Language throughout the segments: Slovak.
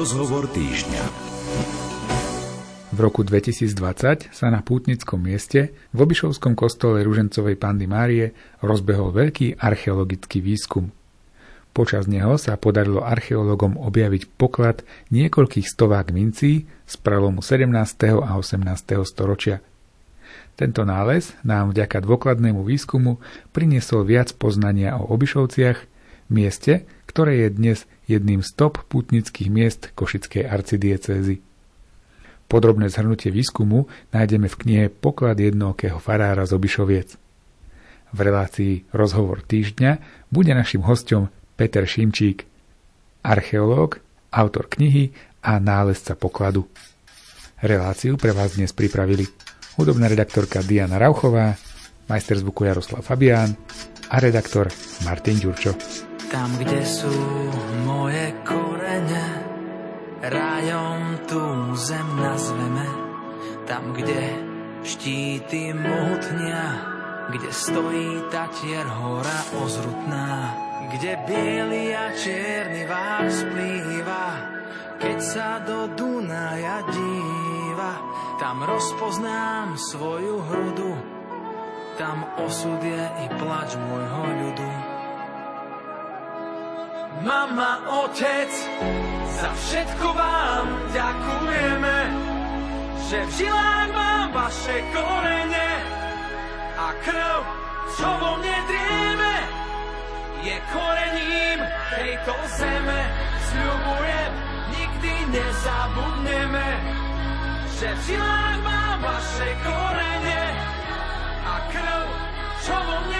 Rozhovor týždňa. V roku 2020 sa na pútnickom mieste v Obišovskom kostole Ružencovej Pandy Márie rozbehol veľký archeologický výskum. Počas neho sa podarilo archeologom objaviť poklad niekoľkých stovák mincí z prelomu 17. a 18. storočia. Tento nález nám vďaka dôkladnému výskumu priniesol viac poznania o Obišovciach, mieste, ktoré je dnes jedným z top putnických miest Košickej arcidiecézy. Podrobné zhrnutie výskumu nájdeme v knihe Poklad jednokého farára z Obišoviec. V relácii Rozhovor týždňa bude našim hostom Peter Šimčík, archeológ, autor knihy a nálezca pokladu. Reláciu pre vás dnes pripravili hudobná redaktorka Diana Rauchová, majster zvuku Jaroslav Fabián a redaktor Martin Ďurčo. Tam, kde sú moje korene, rajom tú zem nazveme. Tam, kde štíty mohutnia, kde stojí tatier hora ozrutná, kde biely a čierny vár splýva, keď sa do Dunaja díva, tam rozpoznám svoju hrudu, tam osud je i plač môjho ľudu. Mama, otec, za všetko vám ďakujeme, že v žilách mám vaše korene a krv, čo vo mne drieme, je korením tejto zeme. Sľubujem, nikdy nezabudneme, že v žilách mám vaše korene a krv, čo vo mne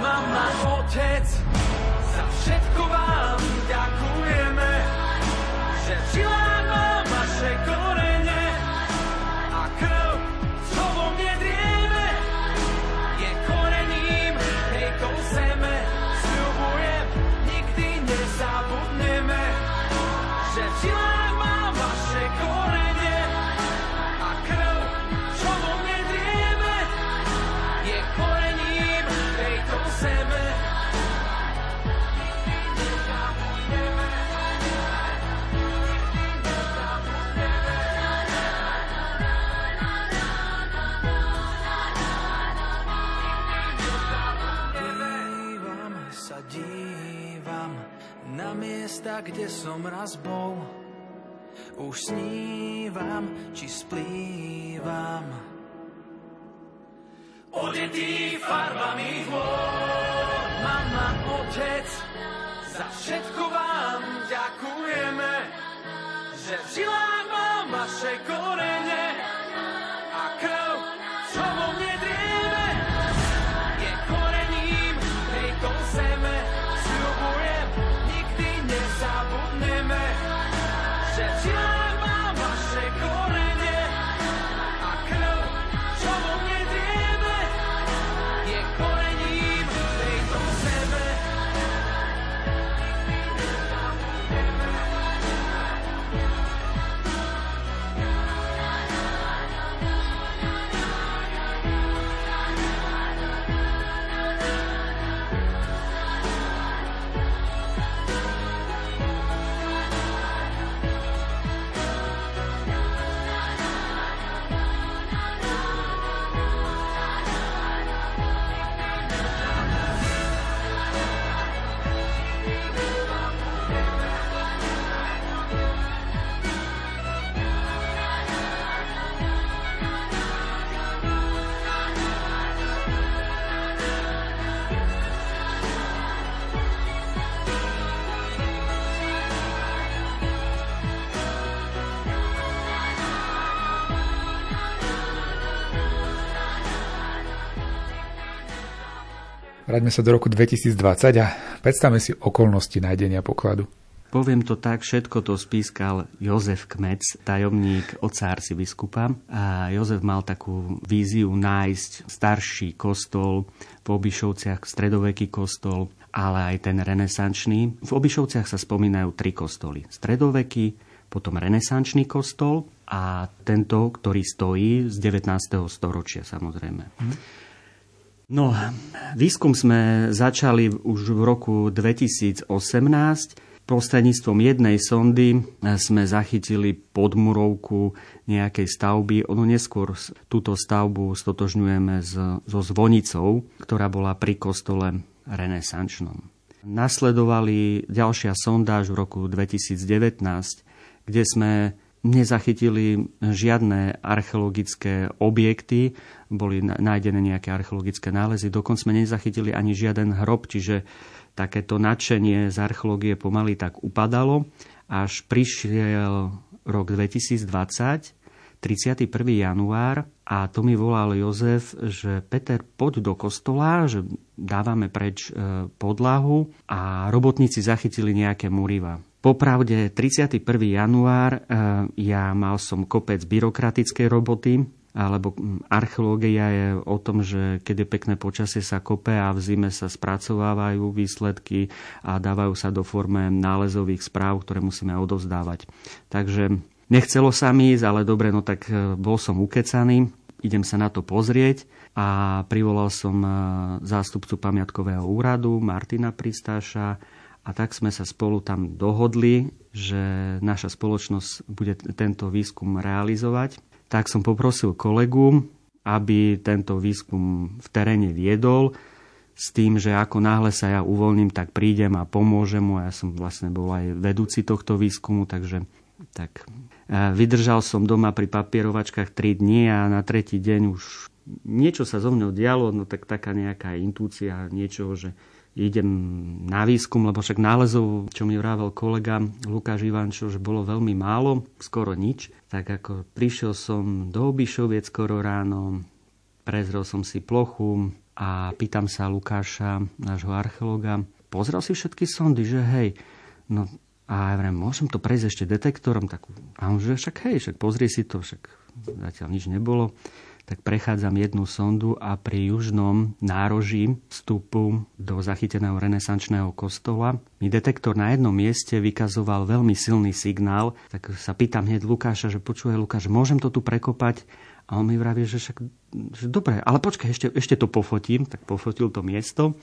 Mama, otec, za všetko vám ďakujeme, že v kde som raz bol. Už snívam, či splývam. Odetý farbami hôr, mama, otec, za všetko vám ďakujeme, že v Vráťme sa do roku 2020 a predstavme si okolnosti nájdenia pokladu. Poviem to tak, všetko to spískal Jozef Kmec, tajomník oca biskupa. A Jozef mal takú víziu nájsť starší kostol v Obišovciach, stredoveký kostol, ale aj ten renesančný. V Obišovciach sa spomínajú tri kostoly. Stredoveký, potom renesančný kostol a tento, ktorý stojí z 19. storočia samozrejme. Hm. No, výskum sme začali už v roku 2018 Prostredníctvom jednej sondy sme zachytili podmurovku nejakej stavby. Ono neskôr túto stavbu stotožňujeme so zvonicou, ktorá bola pri kostole renesančnom. Nasledovali ďalšia sondáž v roku 2019, kde sme nezachytili žiadne archeologické objekty, boli nájdené nejaké archeologické nálezy, dokonca sme nezachytili ani žiaden hrob, čiže takéto nadšenie z archeológie pomaly tak upadalo, až prišiel rok 2020, 31. január a to mi volal Jozef, že Peter, poď do kostola, že dávame preč e, podlahu a robotníci zachytili nejaké muriva. Popravde 31. január e, ja mal som kopec byrokratickej roboty, alebo archeológia je o tom, že keď je pekné počasie sa kope a v zime sa spracovávajú výsledky a dávajú sa do forme nálezových správ, ktoré musíme odovzdávať. Takže nechcelo sa mi ísť, ale dobre, no tak e, bol som ukecaný, idem sa na to pozrieť a privolal som e, zástupcu pamiatkového úradu Martina Pristáša a tak sme sa spolu tam dohodli, že naša spoločnosť bude tento výskum realizovať tak som poprosil kolegu, aby tento výskum v teréne viedol s tým, že ako náhle sa ja uvoľním, tak prídem a pomôžem mu. Ja som vlastne bol aj vedúci tohto výskumu, takže tak e, vydržal som doma pri papierovačkách 3 dní a na tretí deň už niečo sa zo mňou dialo, no tak taká nejaká intúcia niečoho, že idem na výskum, lebo však nálezov, čo mi vrával kolega Lukáš Ivančo, že bolo veľmi málo, skoro nič. Tak ako prišiel som do Obišoviec skoro ráno, prezrel som si plochu a pýtam sa Lukáša, nášho archeologa, pozrel si všetky sondy, že hej, no a ja vrem, môžem to prejsť ešte detektorom? Tak, a on že však hej, však pozrie si to, však zatiaľ nič nebolo tak prechádzam jednu sondu a pri južnom nároží vstupu do zachyteného renesančného kostola mi detektor na jednom mieste vykazoval veľmi silný signál, tak sa pýtam hneď Lukáša, že počuje Lukáš, môžem to tu prekopať? A on mi vraví, že však, že dobre, ale počkaj, ešte, ešte to pofotím. Tak pofotil to miesto.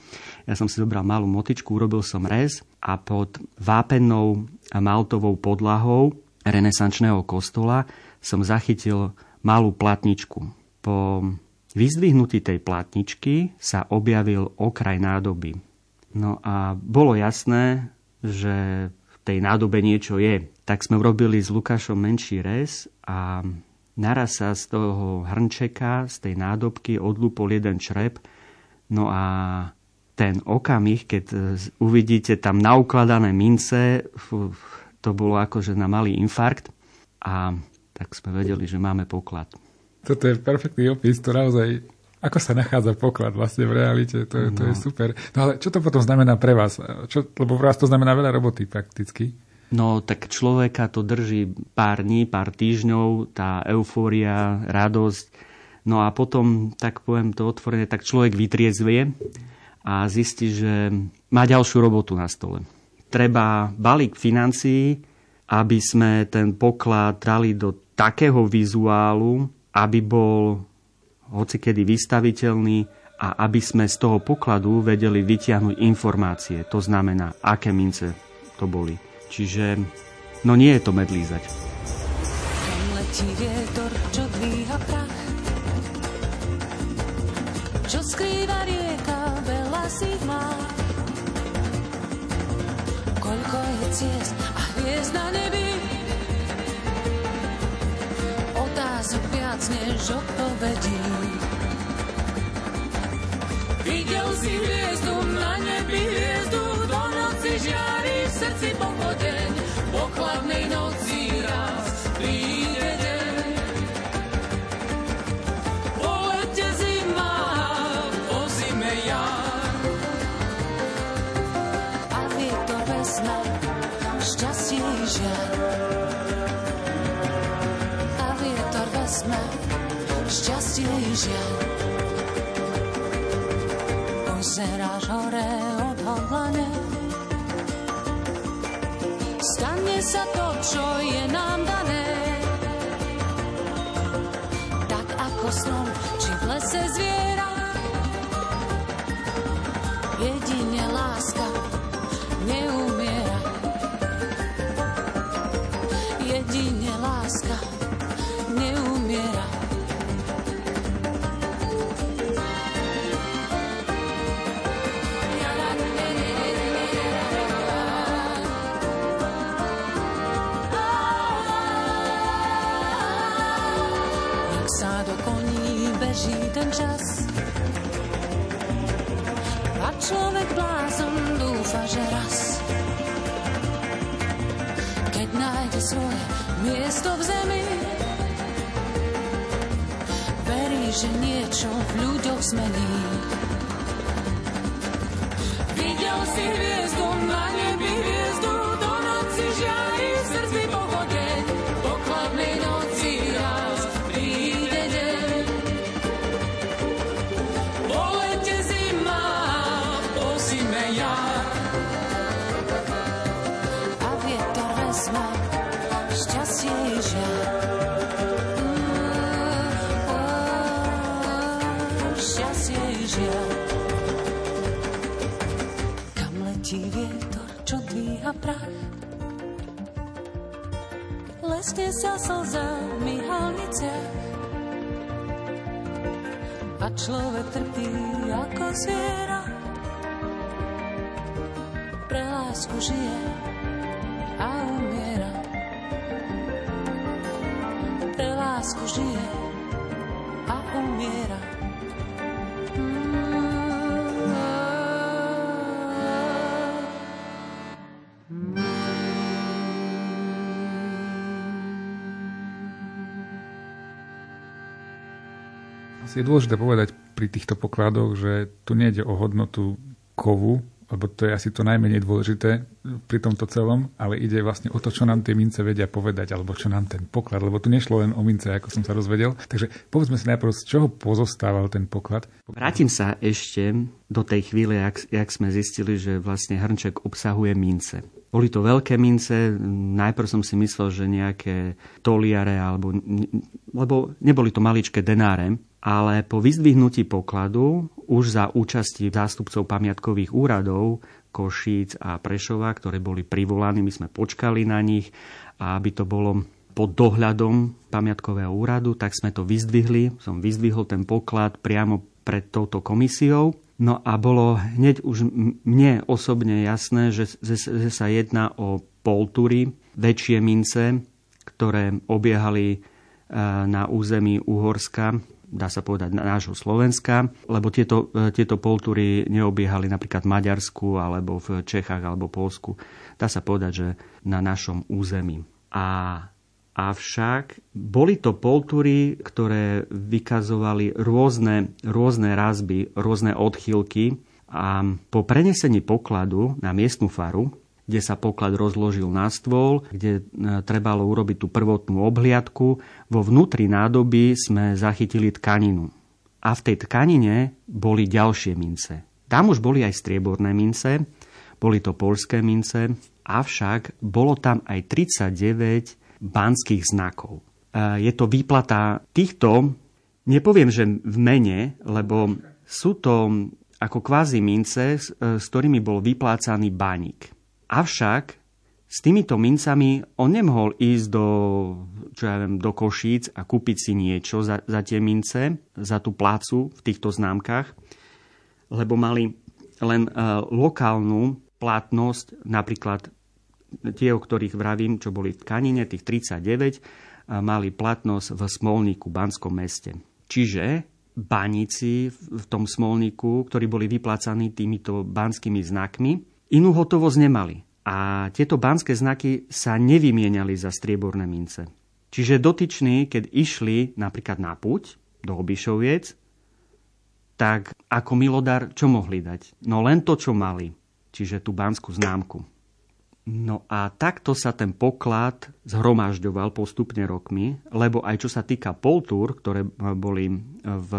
Ja som si zobral malú motičku, urobil som rez a pod vápennou a maltovou podlahou renesančného kostola som zachytil malú platničku po vyzdvihnutí tej platničky sa objavil okraj nádoby. No a bolo jasné, že v tej nádobe niečo je. Tak sme urobili s Lukášom menší rez a naraz sa z toho hrnčeka, z tej nádobky odlúpol jeden črep. No a ten okamih, keď uvidíte tam naukladané mince, to bolo akože na malý infarkt a tak sme vedeli, že máme poklad. Toto je perfektný opis, to naozaj ako sa nachádza poklad vlastne v realite, to je, no. to je no. super. No ale čo to potom znamená pre vás? Čo, lebo pre vás to znamená veľa roboty prakticky. No tak človeka to drží pár dní, pár týždňov, tá eufória, radosť. No a potom, tak poviem to otvorene, tak človek vytriezvie a zistí, že má ďalšiu robotu na stole. Treba balík financií, aby sme ten poklad dali do takého vizuálu, aby bol hocikedy vystaviteľný a aby sme z toho pokladu vedeli vytiahnuť informácie. To znamená, aké mince to boli. Čiže, no nie je to medlízať. letí vietor, čo dvíha prach, čo skrýva rieka, veľa si má. Koľko je ciest a hviezd na nebi, srdcu viac než odpovedí. Videl si hviezdu, na nebi hviezdu, do noci žiari v srdci pochodeň, po chladnej noci raz príde deň. Po lete zima, po zime ja. A vietor vesna, šťastie i žiaľ. Pozeráš hore odhodlane, stane sa to, čo je nám dané. Tak ako strom, či v lese zviera, miesto v zemi. Verí, že niečo v ľuďoch zmení. Videl si hviezdu na nebi Lesne sa slza v myhalniciach a človek trpí ako zviera. Pre lásku žije a umiera. Pre lásku žije a umiera. Je dôležité povedať pri týchto pokladoch, že tu nejde o hodnotu kovu, lebo to je asi to najmenej dôležité pri tomto celom, ale ide vlastne o to, čo nám tie mince vedia povedať, alebo čo nám ten poklad, lebo tu nešlo len o mince, ako som sa rozvedel. Takže povedzme si najprv, z čoho pozostával ten poklad. Vrátim sa ešte do tej chvíle, jak, jak sme zistili, že vlastne hrnček obsahuje mince. Boli to veľké mince, najprv som si myslel, že nejaké toliare, alebo, lebo neboli to maličké denáre, ale po vyzdvihnutí pokladu už za účasti zástupcov pamiatkových úradov Košíc a Prešova, ktoré boli privolaní, my sme počkali na nich a aby to bolo pod dohľadom pamiatkového úradu, tak sme to vyzdvihli. Som vyzdvihol ten poklad priamo pred touto komisiou. No a bolo hneď už mne osobne jasné, že, že, sa jedná o poltury, väčšie mince, ktoré obiehali na území Uhorska dá sa povedať, nášho Slovenska, lebo tieto, tieto poltúry neobiehali napríklad v Maďarsku, alebo v Čechách, alebo Polsku. Dá sa povedať, že na našom území. A Avšak boli to poltúry, ktoré vykazovali rôzne, rôzne razby, rôzne odchýlky a po prenesení pokladu na miestnu faru kde sa poklad rozložil na stôl, kde e, trebalo urobiť tú prvotnú obhliadku. Vo vnútri nádoby sme zachytili tkaninu. A v tej tkanine boli ďalšie mince. Tam už boli aj strieborné mince, boli to polské mince, avšak bolo tam aj 39 banských znakov. E, je to výplata týchto, nepoviem, že v mene, lebo sú to ako kvázi mince, s e, ktorými bol vyplácaný baník. Avšak s týmito mincami on nemohol ísť do, čo ja viem, do Košíc a kúpiť si niečo za, za tie mince, za tú plácu v týchto známkach, lebo mali len uh, lokálnu platnosť, napríklad tie, o ktorých vravím, čo boli v tkanine, tých 39, uh, mali platnosť v Smolníku, Banskom meste. Čiže baníci v tom Smolníku, ktorí boli vyplácaní týmito banskými znakmi, Inú hotovosť nemali. A tieto banské znaky sa nevymieniali za strieborné mince. Čiže dotyční, keď išli napríklad na púť do Obišoviec, tak ako milodar čo mohli dať? No len to, čo mali. Čiže tú banskú známku. No a takto sa ten poklad zhromažďoval postupne rokmi, lebo aj čo sa týka poltúr, ktoré boli v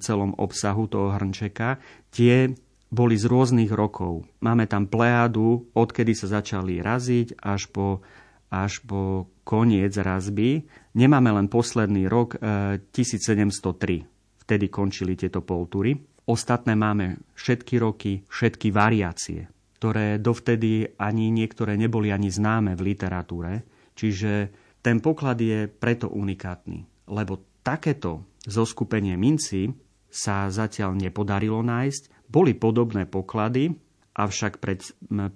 celom obsahu toho hrnčeka, tie boli z rôznych rokov. Máme tam plejádu, odkedy sa začali raziť až po, až po koniec razby. Nemáme len posledný rok 1703. Vtedy končili tieto poltúry. Ostatné máme všetky roky, všetky variácie ktoré dovtedy ani niektoré neboli ani známe v literatúre. Čiže ten poklad je preto unikátny, lebo takéto zoskupenie minci sa zatiaľ nepodarilo nájsť. Boli podobné poklady, avšak pred 50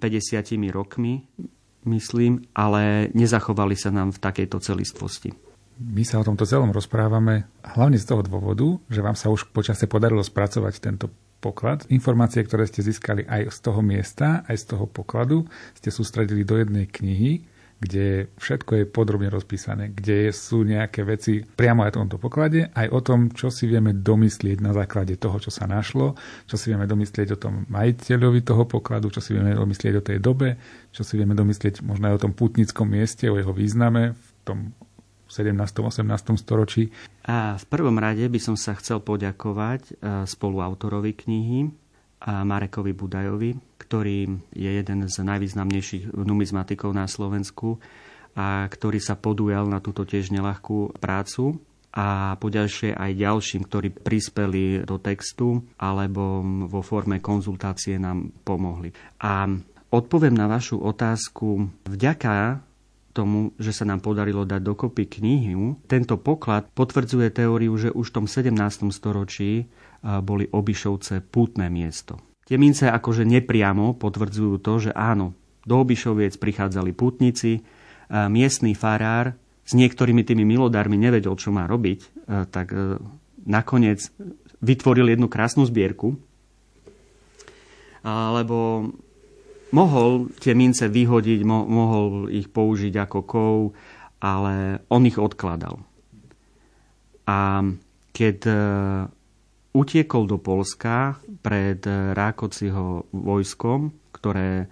rokmi, myslím, ale nezachovali sa nám v takejto celistvosti. My sa o tomto celom rozprávame hlavne z toho dôvodu, že vám sa už počase podarilo spracovať tento poklad. Informácie, ktoré ste získali aj z toho miesta, aj z toho pokladu, ste sústredili do jednej knihy, kde všetko je podrobne rozpísané, kde sú nejaké veci priamo aj o tomto poklade, aj o tom, čo si vieme domyslieť na základe toho, čo sa našlo, čo si vieme domyslieť o tom majiteľovi toho pokladu, čo si vieme domyslieť o tej dobe, čo si vieme domyslieť možno aj o tom putnickom mieste, o jeho význame v tom 17. 18. storočí. A v prvom rade by som sa chcel poďakovať e, spoluautorovi knihy a Marekovi Budajovi, ktorý je jeden z najvýznamnejších numizmatikov na Slovensku a ktorý sa podujal na túto tiež nelahkú prácu a poďalšie aj ďalším, ktorí prispeli do textu alebo vo forme konzultácie nám pomohli. A odpoviem na vašu otázku. Vďaka tomu, že sa nám podarilo dať dokopy knihu, tento poklad potvrdzuje teóriu, že už v tom 17. storočí boli Obišovce pútne miesto. Tie mince akože nepriamo potvrdzujú to, že áno, do Obišoviec prichádzali pútnici, miestný farár s niektorými tými milodármi nevedel, čo má robiť, tak e, nakoniec vytvoril jednu krásnu zbierku, lebo Mohol tie mince vyhodiť, mo- mohol ich použiť ako kov, ale on ich odkladal. A keď e, utiekol do Polska pred Rákociho vojskom, ktoré e,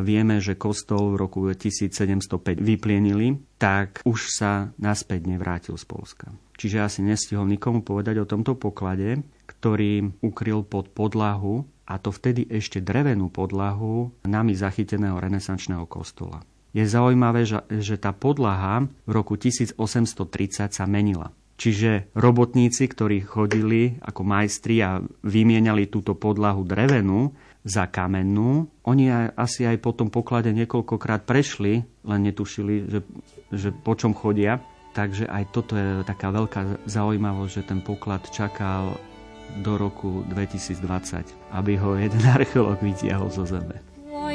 vieme, že kostol v roku 1705 vyplienili, tak už sa naspäť nevrátil z Polska. Čiže asi nestihol nikomu povedať o tomto poklade, ktorý ukryl pod podlahu a to vtedy ešte drevenú podlahu nami zachyteného renesančného kostola. Je zaujímavé, že, tá podlaha v roku 1830 sa menila. Čiže robotníci, ktorí chodili ako majstri a vymieniali túto podlahu drevenú za kamennú, oni aj, asi aj po tom poklade niekoľkokrát prešli, len netušili, že, že po čom chodia. Takže aj toto je taká veľká zaujímavosť, že ten poklad čakal do roku 2020, aby ho jeden archeológ vytiahol zo zeme. No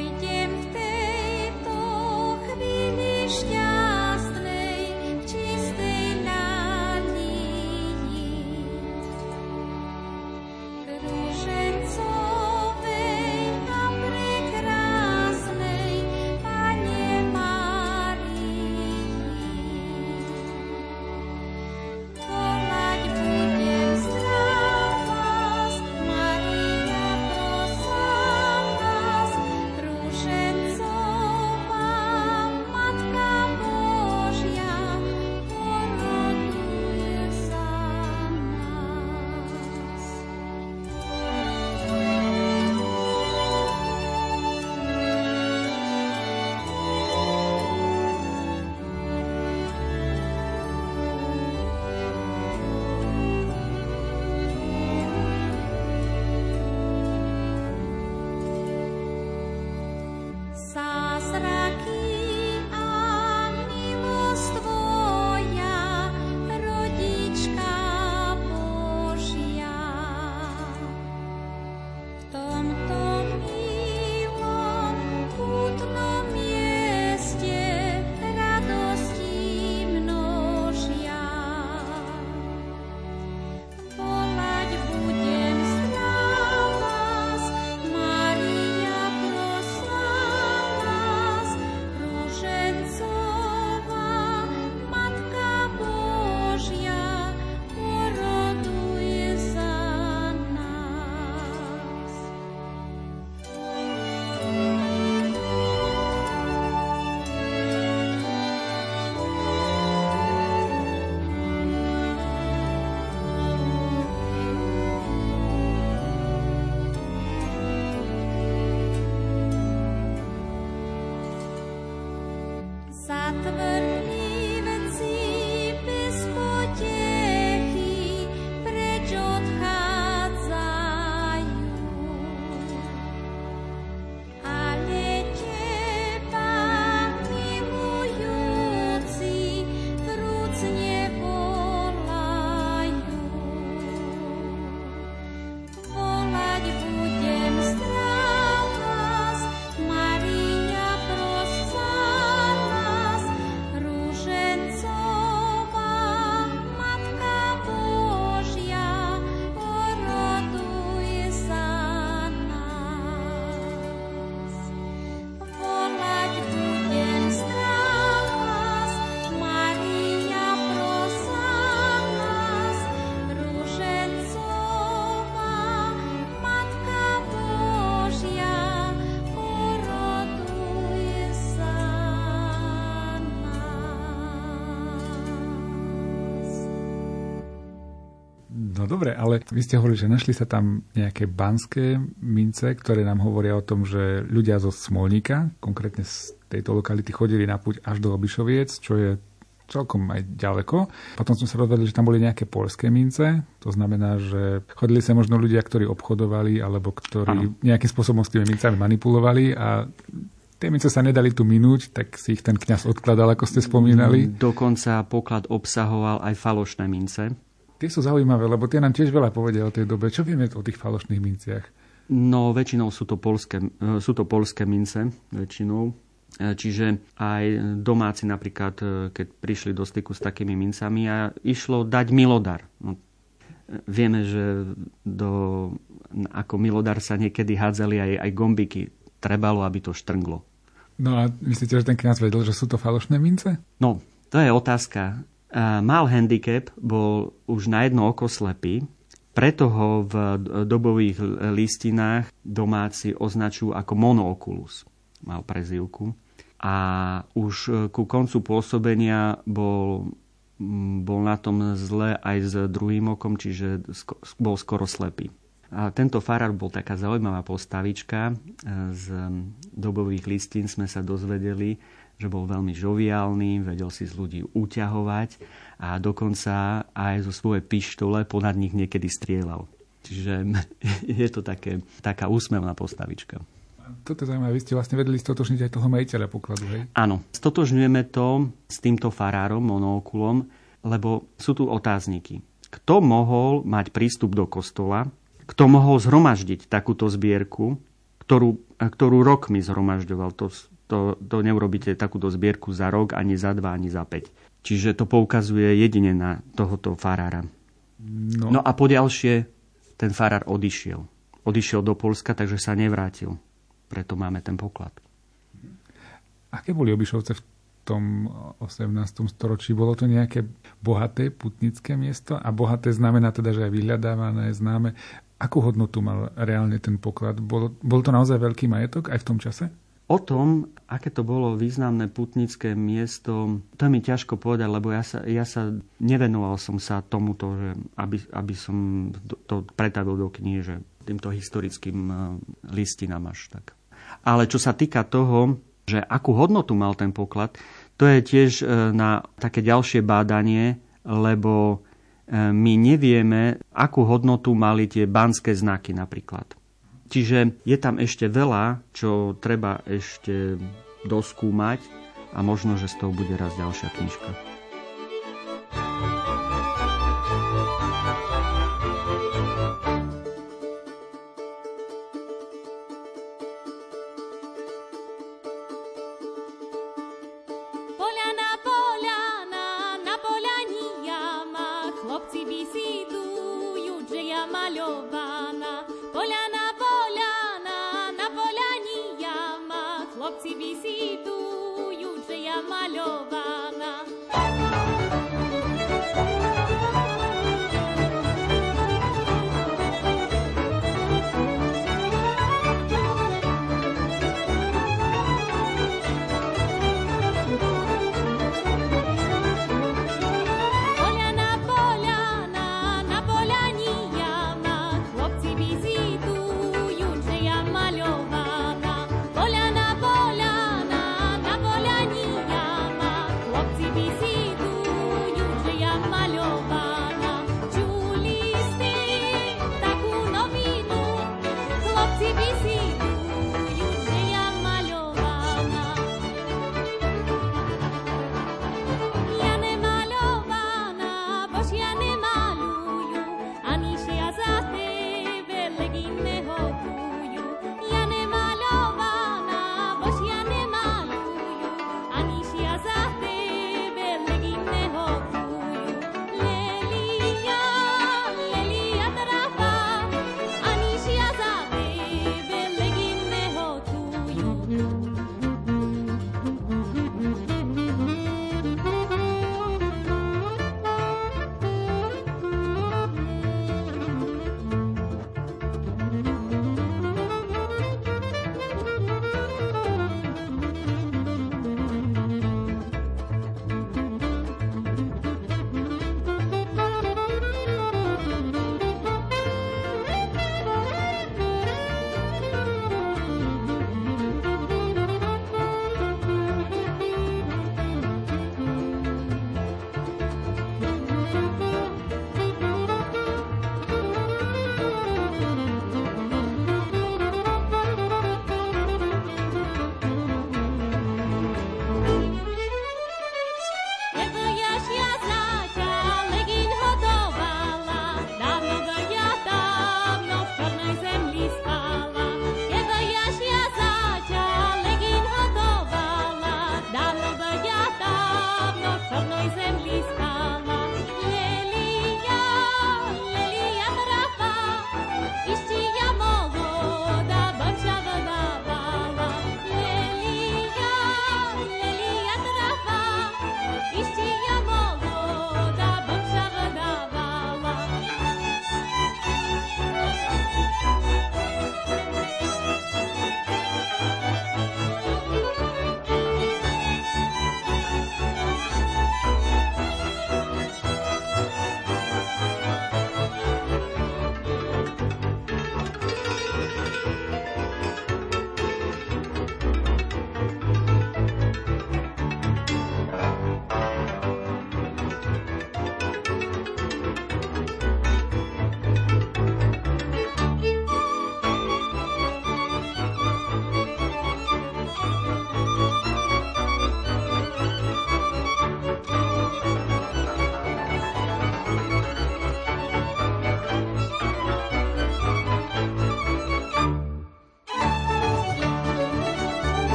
dobre, ale vy ste hovorili, že našli sa tam nejaké banské mince, ktoré nám hovoria o tom, že ľudia zo Smolníka, konkrétne z tejto lokality, chodili na púť až do Obišoviec, čo je celkom aj ďaleko. Potom sme sa rozvedli, že tam boli nejaké polské mince, to znamená, že chodili sa možno ľudia, ktorí obchodovali alebo ktorí ano. nejakým spôsobom s tými mincami manipulovali a tie mince sa nedali tu minúť, tak si ich ten kňaz odkladal, ako ste spomínali. Dokonca poklad obsahoval aj falošné mince. Tie sú zaujímavé, lebo tie nám tiež veľa povedia o tej dobe. Čo vieme o tých falošných minciach? No, väčšinou sú to polské, e, sú to polské mince, väčšinou. E, čiže aj domáci napríklad, e, keď prišli do styku s takými mincami a išlo dať milodar. No, vieme, že do, ako milodar sa niekedy hádzali aj, aj gombiky. Trebalo, aby to štrnglo. No a myslíte, že ten kniaz vedel, že sú to falošné mince? No, to je otázka mal handicap, bol už na jedno oko slepý, preto ho v dobových listinách domáci označujú ako monooculus. Mal prezývku. A už ku koncu pôsobenia bol, bol na tom zle aj s druhým okom, čiže bol skoro slepý. A tento farár bol taká zaujímavá postavička. Z dobových listín sme sa dozvedeli, že bol veľmi žoviálny, vedel si z ľudí uťahovať a dokonca aj zo svojej pištole ponad nich niekedy strieľal. Čiže je to také, taká úsmevná postavička. Toto je zaujímavé, vy ste vlastne vedeli stotožniť aj toho majiteľa pokladu, hej? Áno, stotožňujeme to s týmto farárom, monookulom, lebo sú tu otázniky. Kto mohol mať prístup do kostola, kto mohol zhromaždiť takúto zbierku, ktorú, ktorú rokmi zhromažďoval. To to, to neurobíte takúto zbierku za rok, ani za dva, ani za päť. Čiže to poukazuje jedine na tohoto farára. No. no a poďalšie, ten farár odišiel. Odišiel do Polska, takže sa nevrátil. Preto máme ten poklad. Aké boli Obišovce v tom 18. storočí? Bolo to nejaké bohaté putnické miesto? A bohaté znamená teda, že aj vyhľadávané, známe. Akú hodnotu mal reálne ten poklad? Bol, bol to naozaj veľký majetok aj v tom čase? O tom, aké to bolo významné putnické miesto, to mi ťažko povedať, lebo ja sa, ja sa nevenoval som sa tomuto, že aby, aby som to pretavil do kníže týmto historickým e, listinám až tak. Ale čo sa týka toho, že akú hodnotu mal ten poklad, to je tiež e, na také ďalšie bádanie, lebo e, my nevieme, akú hodnotu mali tie banské znaky napríklad. Čiže je tam ešte veľa, čo treba ešte doskúmať a možno, že z toho bude raz ďalšia knižka. ABC.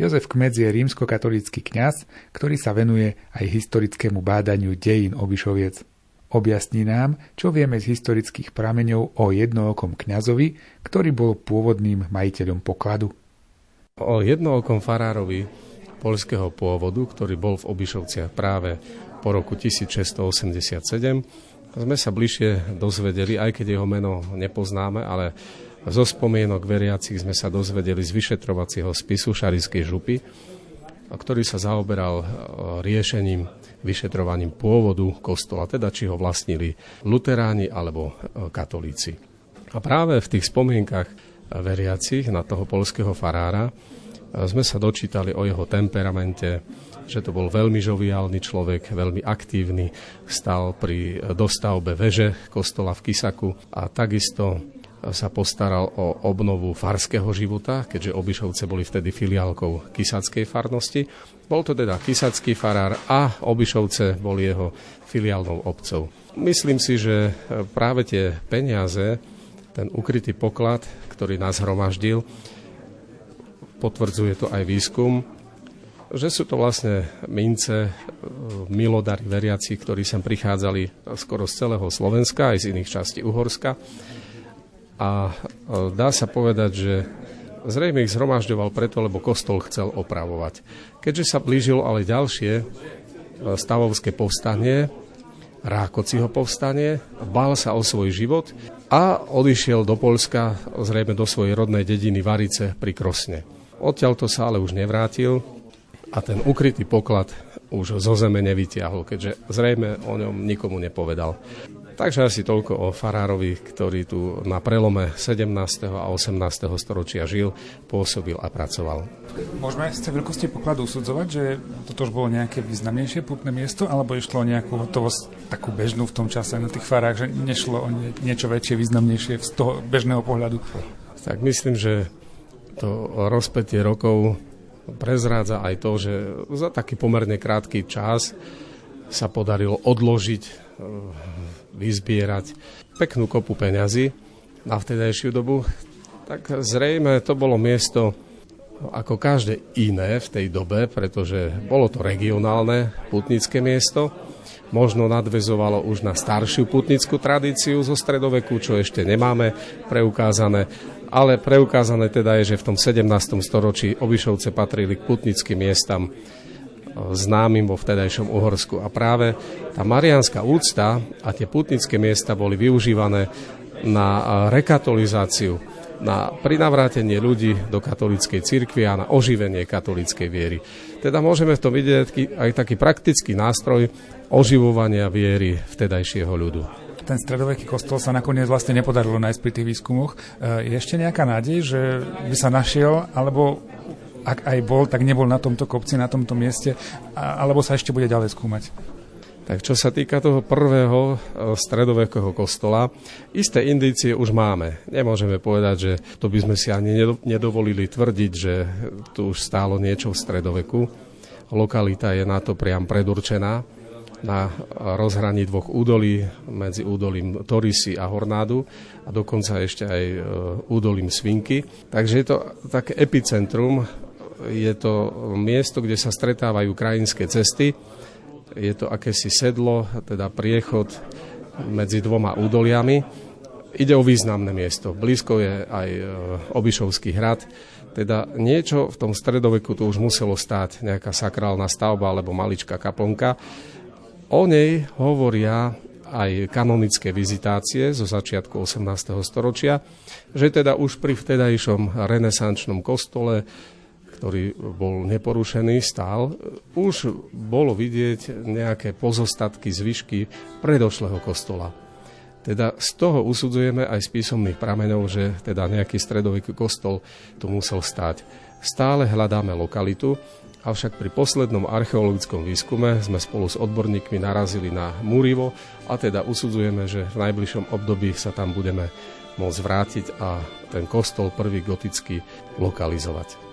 Jozef Kmec je rímskokatolícky kňaz, ktorý sa venuje aj historickému bádaniu dejín Obišoviec. Objasní nám, čo vieme z historických prameňov o jednookom kňazovi, ktorý bol pôvodným majiteľom pokladu. O jednookom farárovi polského pôvodu, ktorý bol v Obišovciach práve po roku 1687, sme sa bližšie dozvedeli, aj keď jeho meno nepoznáme, ale zo spomienok veriacich sme sa dozvedeli z vyšetrovacieho spisu Šariskej župy, ktorý sa zaoberal riešením vyšetrovaním pôvodu kostola, teda či ho vlastnili luteráni alebo e, katolíci. A práve v tých spomienkach veriacich na toho polského farára e, sme sa dočítali o jeho temperamente, že to bol veľmi žoviálny človek, veľmi aktívny, stal pri dostavbe veže kostola v Kisaku a takisto sa postaral o obnovu farského života, keďže Obišovce boli vtedy filiálkou Kisackej farnosti. Bol to teda Kisacký farár a Obišovce boli jeho filiálnou obcov. Myslím si, že práve tie peniaze, ten ukrytý poklad, ktorý nás hromaždil, potvrdzuje to aj výskum, že sú to vlastne mince, milodary veriaci, ktorí sem prichádzali skoro z celého Slovenska, aj z iných častí Uhorska a dá sa povedať, že zrejme ich zhromažďoval preto, lebo kostol chcel opravovať. Keďže sa blížilo ale ďalšie e, stavovské povstanie, Rákociho povstanie, bál sa o svoj život a odišiel do Polska, zrejme do svojej rodnej dediny Varice pri Krosne. Odtiaľto sa ale už nevrátil a ten ukrytý poklad už zo zeme nevytiahol, keďže zrejme o ňom nikomu nepovedal. Takže asi toľko o farárovi, ktorý tu na prelome 17. a 18. storočia žil, pôsobil a pracoval. Môžeme z tej veľkosti pokladu usudzovať, že toto už bolo nejaké významnejšie putné miesto, alebo išlo o nejakú hotovosť takú bežnú v tom čase na tých farách, že nešlo o niečo väčšie, významnejšie z toho bežného pohľadu? Tak myslím, že to rozpetie rokov prezrádza aj to, že za taký pomerne krátky čas sa podarilo odložiť vyzbierať peknú kopu peňazí na vtedajšiu dobu, tak zrejme to bolo miesto ako každé iné v tej dobe, pretože bolo to regionálne putnické miesto, možno nadvezovalo už na staršiu putnickú tradíciu zo stredoveku, čo ešte nemáme preukázané, ale preukázané teda je, že v tom 17. storočí Obišovce patrili k putnickým miestam známym vo vtedajšom Uhorsku. A práve tá marianská úcta a tie putnické miesta boli využívané na rekatolizáciu, na prinavrátenie ľudí do katolíckej cirkvi a na oživenie katolíckej viery. Teda môžeme v tom vidieť aj taký praktický nástroj oživovania viery vtedajšieho ľudu ten stredoveký kostol sa nakoniec vlastne nepodarilo nájsť pri tých výskumoch. E, je ešte nejaká nádej, že by sa našiel, alebo ak aj bol, tak nebol na tomto kopci, na tomto mieste, alebo sa ešte bude ďalej skúmať? Tak čo sa týka toho prvého e, stredovekého kostola, isté indície už máme. Nemôžeme povedať, že to by sme si ani nedovolili tvrdiť, že tu už stálo niečo v stredoveku. Lokalita je na to priam predurčená na rozhraní dvoch údolí, medzi údolím Torisy a Hornádu a dokonca ešte aj e, údolím Svinky. Takže je to také epicentrum je to miesto, kde sa stretávajú krajinské cesty. Je to akési sedlo, teda priechod medzi dvoma údoliami. Ide o významné miesto. Blízko je aj e, Obišovský hrad. Teda niečo v tom stredoveku tu už muselo stáť, nejaká sakrálna stavba alebo maličká kaplnka. O nej hovoria aj kanonické vizitácie zo začiatku 18. storočia, že teda už pri vtedajšom renesančnom kostole ktorý bol neporušený, stál, už bolo vidieť nejaké pozostatky, zvyšky predošlého kostola. Teda z toho usudzujeme aj z písomných prameňov, že teda nejaký stredoveký kostol tu musel stať. Stále hľadáme lokalitu, avšak pri poslednom archeologickom výskume sme spolu s odborníkmi narazili na Múrivo a teda usudzujeme, že v najbližšom období sa tam budeme môcť vrátiť a ten kostol prvý gotický lokalizovať.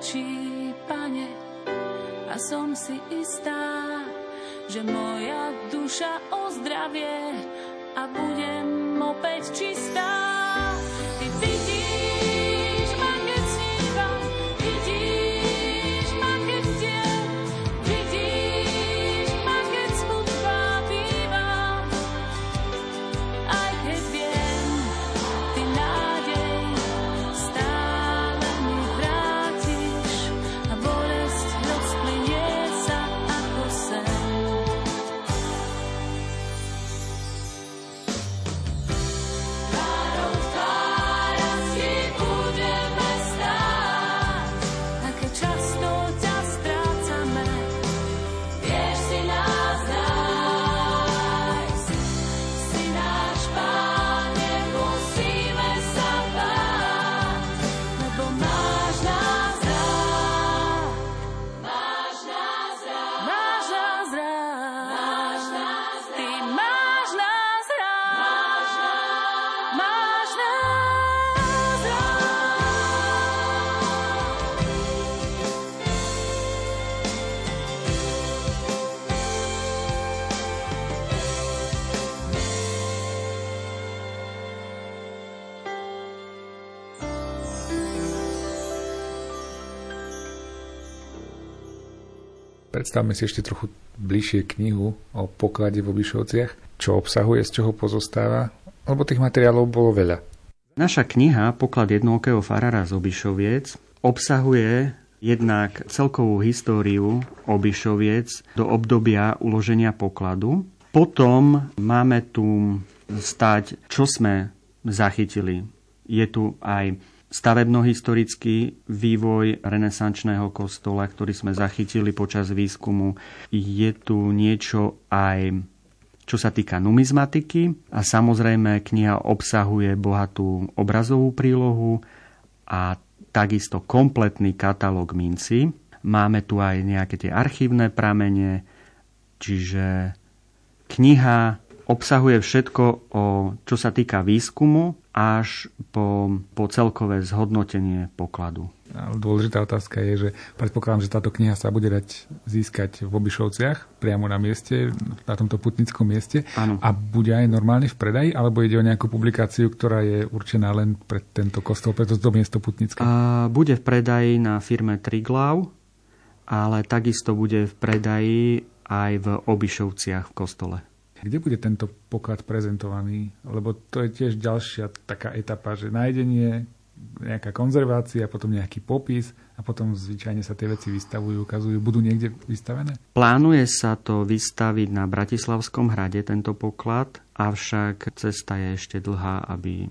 stačí, pane, a som si istá, že moja duša ozdravie a budem opäť čistá. Predstavme si ešte trochu bližšie knihu o poklade v Obišovciach, čo obsahuje, z čoho pozostáva, lebo tých materiálov bolo veľa. Naša kniha Poklad jednokého farára z Obišoviec obsahuje jednak celkovú históriu Obišoviec do obdobia uloženia pokladu. Potom máme tu stať, čo sme zachytili. Je tu aj stavebnohistorický vývoj renesančného kostola, ktorý sme zachytili počas výskumu. Je tu niečo aj čo sa týka numizmatiky a samozrejme kniha obsahuje bohatú obrazovú prílohu a takisto kompletný katalóg minci. Máme tu aj nejaké tie archívne pramene, čiže kniha obsahuje všetko, o, čo sa týka výskumu, až po, po celkové zhodnotenie pokladu. Dôležitá otázka je, že predpokladám, že táto kniha sa bude dať získať v Obišovciach, priamo na mieste, na tomto putnickom mieste. Áno. A bude aj normálne v predaji, alebo ide o nejakú publikáciu, ktorá je určená len pre tento kostol, pre toto miesto putnické? A bude v predaji na firme Triglav, ale takisto bude v predaji aj v Obišovciach v kostole. Kde bude tento poklad prezentovaný? Lebo to je tiež ďalšia taká etapa, že nájdenie, nejaká konzervácia, potom nejaký popis a potom zvyčajne sa tie veci vystavujú, ukazujú. Budú niekde vystavené? Plánuje sa to vystaviť na Bratislavskom hrade, tento poklad, avšak cesta je ešte dlhá, aby,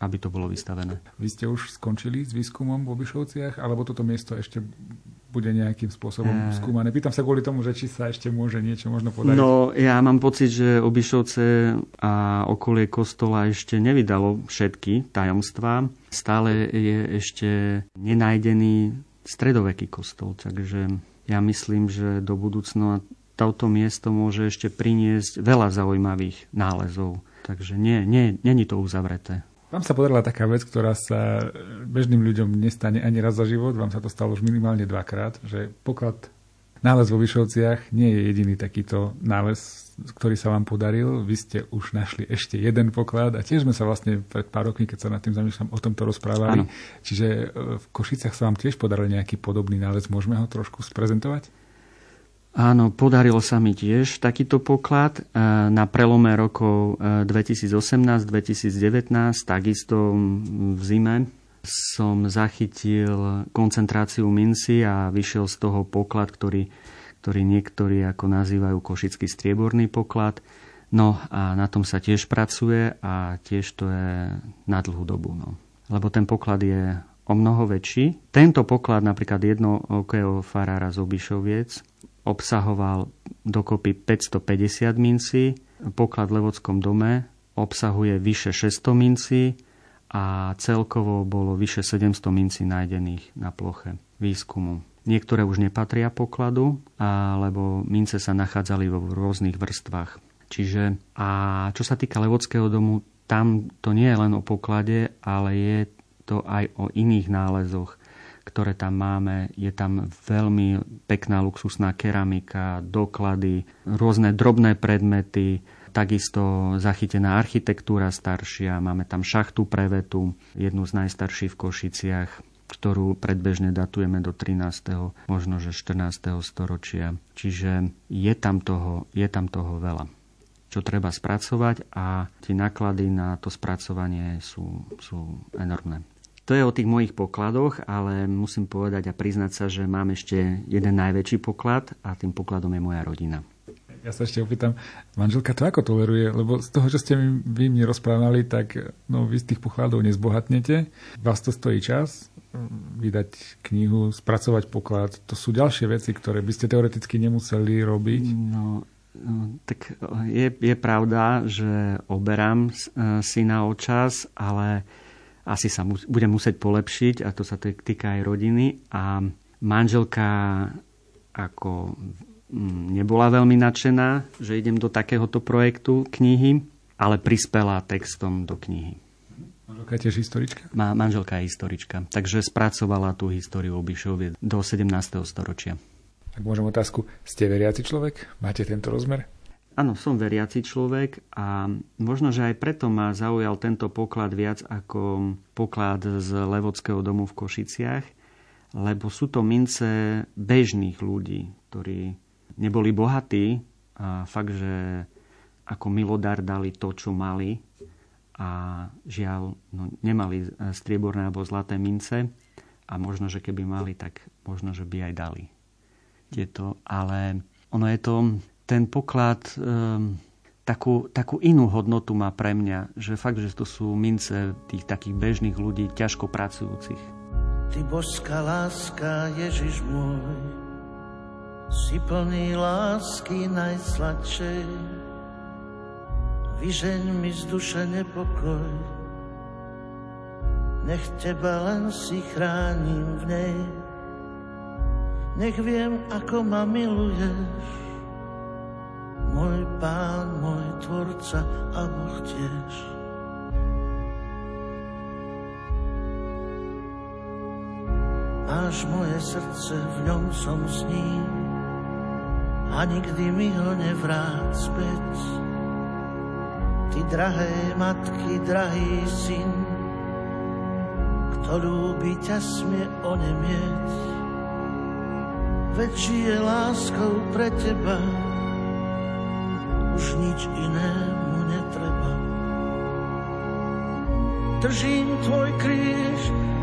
aby to bolo vystavené. Vy ste už skončili s výskumom v Obišovciach, alebo toto miesto ešte bude nejakým spôsobom Eh. skúmané? Pýtam sa kvôli tomu, že či sa ešte môže niečo možno podariť. No, ja mám pocit, že Obišovce a okolie kostola ešte nevydalo všetky tajomstvá. Stále je ešte nenájdený stredoveký kostol, takže ja myslím, že do budúcna toto miesto môže ešte priniesť veľa zaujímavých nálezov. Takže nie, nie, není to uzavreté. Vám sa podarila taká vec, ktorá sa bežným ľuďom nestane ani raz za život. Vám sa to stalo už minimálne dvakrát, že poklad nález vo Vyšovciach nie je jediný takýto nález, ktorý sa vám podaril. Vy ste už našli ešte jeden poklad a tiež sme sa vlastne pred pár rokmi, keď sa nad tým zamýšľam, o tomto rozprávali. Áno. Čiže e, v Košicach sa vám tiež podaril nejaký podobný nález. Môžeme ho trošku sprezentovať? Áno, podarilo sa mi tiež takýto poklad e, na prelome rokov e, 2018-2019, takisto mm, v zime som zachytil koncentráciu minci a vyšiel z toho poklad, ktorý, ktorý niektorí ako nazývajú košický strieborný poklad. No a na tom sa tiež pracuje a tiež to je na dlhú dobu. No. Lebo ten poklad je o mnoho väčší. Tento poklad, napríklad jedno okého farára z Obišoviec, obsahoval dokopy 550 mincí, poklad v Levockom dome obsahuje vyše 600 mincí a celkovo bolo vyše 700 mincí nájdených na ploche výskumu. Niektoré už nepatria pokladu, lebo mince sa nachádzali vo rôznych vrstvách. Čiže a čo sa týka Levockého domu, tam to nie je len o poklade, ale je to aj o iných nálezoch ktoré tam máme. Je tam veľmi pekná luxusná keramika, doklady, rôzne drobné predmety, takisto zachytená architektúra staršia, máme tam šachtu prevetu, jednu z najstarších v Košiciach, ktorú predbežne datujeme do 13. možno že 14. storočia. Čiže je tam toho, je tam toho veľa čo treba spracovať a tie náklady na to spracovanie sú, sú enormné. To je o tých mojich pokladoch, ale musím povedať a priznať sa, že mám ešte jeden najväčší poklad a tým pokladom je moja rodina. Ja sa ešte opýtam, manželka to ako toleruje? Lebo z toho, čo ste mi, vy mi rozprávali, tak no, vy z tých pokladov nezbohatnete. Vás to stojí čas, vydať knihu, spracovať poklad. To sú ďalšie veci, ktoré by ste teoreticky nemuseli robiť. No, tak je, je pravda, že oberám syna o čas, ale asi sa mu, budem musieť polepšiť a to sa týka aj rodiny. A manželka ako nebola veľmi nadšená, že idem do takéhoto projektu knihy, ale prispela textom do knihy. Manželka je tiež historička? Má, manželka je historička, takže spracovala tú históriu Obišovie do 17. storočia. Tak môžem otázku, ste veriaci človek? Máte tento rozmer? Áno, som veriaci človek a možno, že aj preto ma zaujal tento poklad viac ako poklad z Levodského domu v Košiciach, lebo sú to mince bežných ľudí, ktorí neboli bohatí a fakt, že ako milodar dali to, čo mali a žiaľ, no, nemali strieborné alebo zlaté mince a možno, že keby mali, tak možno, že by aj dali tieto, ale ono je to, ten poklad um, takú, takú inú hodnotu má pre mňa, že fakt, že to sú mince tých takých bežných ľudí, ťažko pracujúcich. Ty božská láska, Ježiš môj, si plný lásky najsladšej. Vyžeň mi z duše nepokoj, nech teba len si chránim v nej. Nech viem, ako ma miluješ, môj pán, môj Tvorca a Boh tiež. Máš moje srdce, v ňom som s ním a nikdy mi ho nevrát späť. Ty drahé matky, drahý syn, kto ľúbi ťa smie onemieť. Veď je láskou pre teba, už nič inému netreba. Držím tvoj kríž,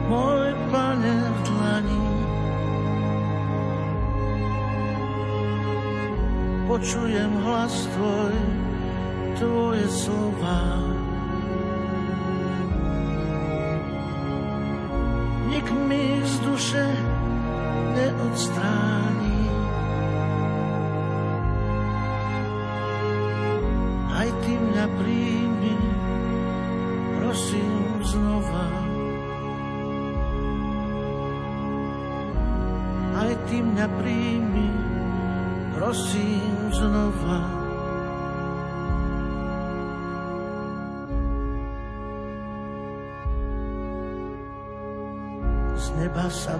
môj pane v dlani. Počujem hlas tvoj, tvoje slova. Nik mi z duše neodstráni.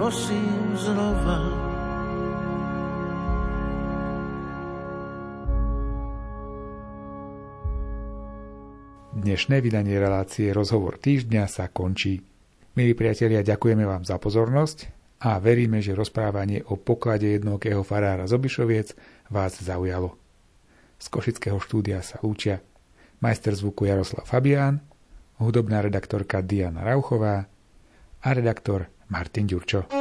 prosím znova. Dnešné vydanie relácie Rozhovor týždňa sa končí. Milí priatelia, ďakujeme vám za pozornosť a veríme, že rozprávanie o poklade jednokého farára z Obišoviec vás zaujalo. Z Košického štúdia sa lúčia majster zvuku Jaroslav Fabián, hudobná redaktorka Diana Rauchová a redaktor Martin Ďurčo.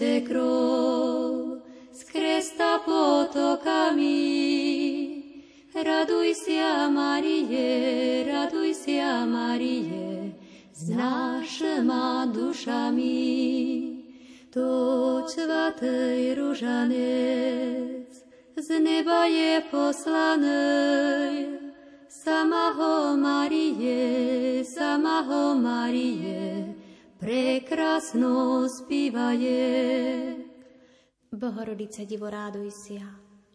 Teče krov z kresta potokami. Raduj sa, Marie, raduj sa, Marie, s našima dušami. To čvatej ružanec z neba je poslanej. Sama ho Marie, sama Marie, prekrasno spívaje. Bohorodice Divo,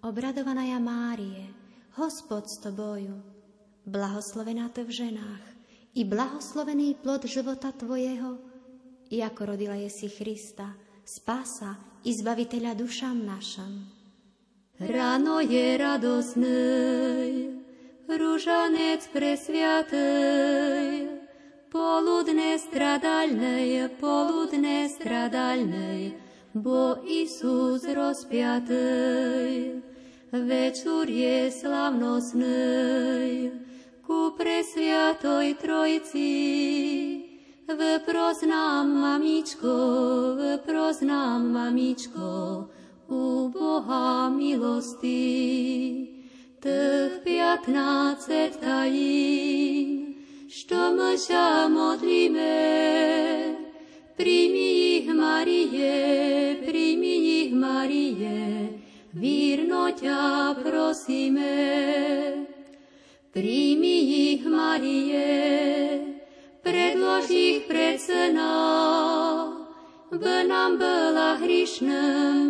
obradovaná ja Márie, Hospod s Tobою, blahoslovená Ty v ženách i blahoslovený plod života Tvojeho, i ako rodila je si Krista, spása i zbaviteľa dušám našam. Ráno je radosnej, rúžanec presviatej, poludne stradalnej, poludne stradalnej, bo Isus rozpiatej. Večer je slavnostnej, ku presviatoj Trojci. Vproznám, mamičko, vproznám, mamičko, u Boha milosti. Tých piatnácet tajín, što mša modlíme, Primi ich, Marie, primi ich, Marie, vírno ťa prosíme. Primi ich, Marie, predlož ich pred syna. By nám byla hrišná,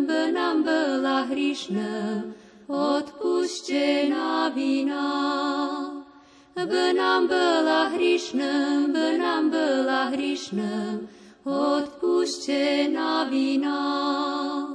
by nám byla hrišná, odpuštěná vina. By nám byla hrišná, by nám byla hrišná, odpuštěná vina.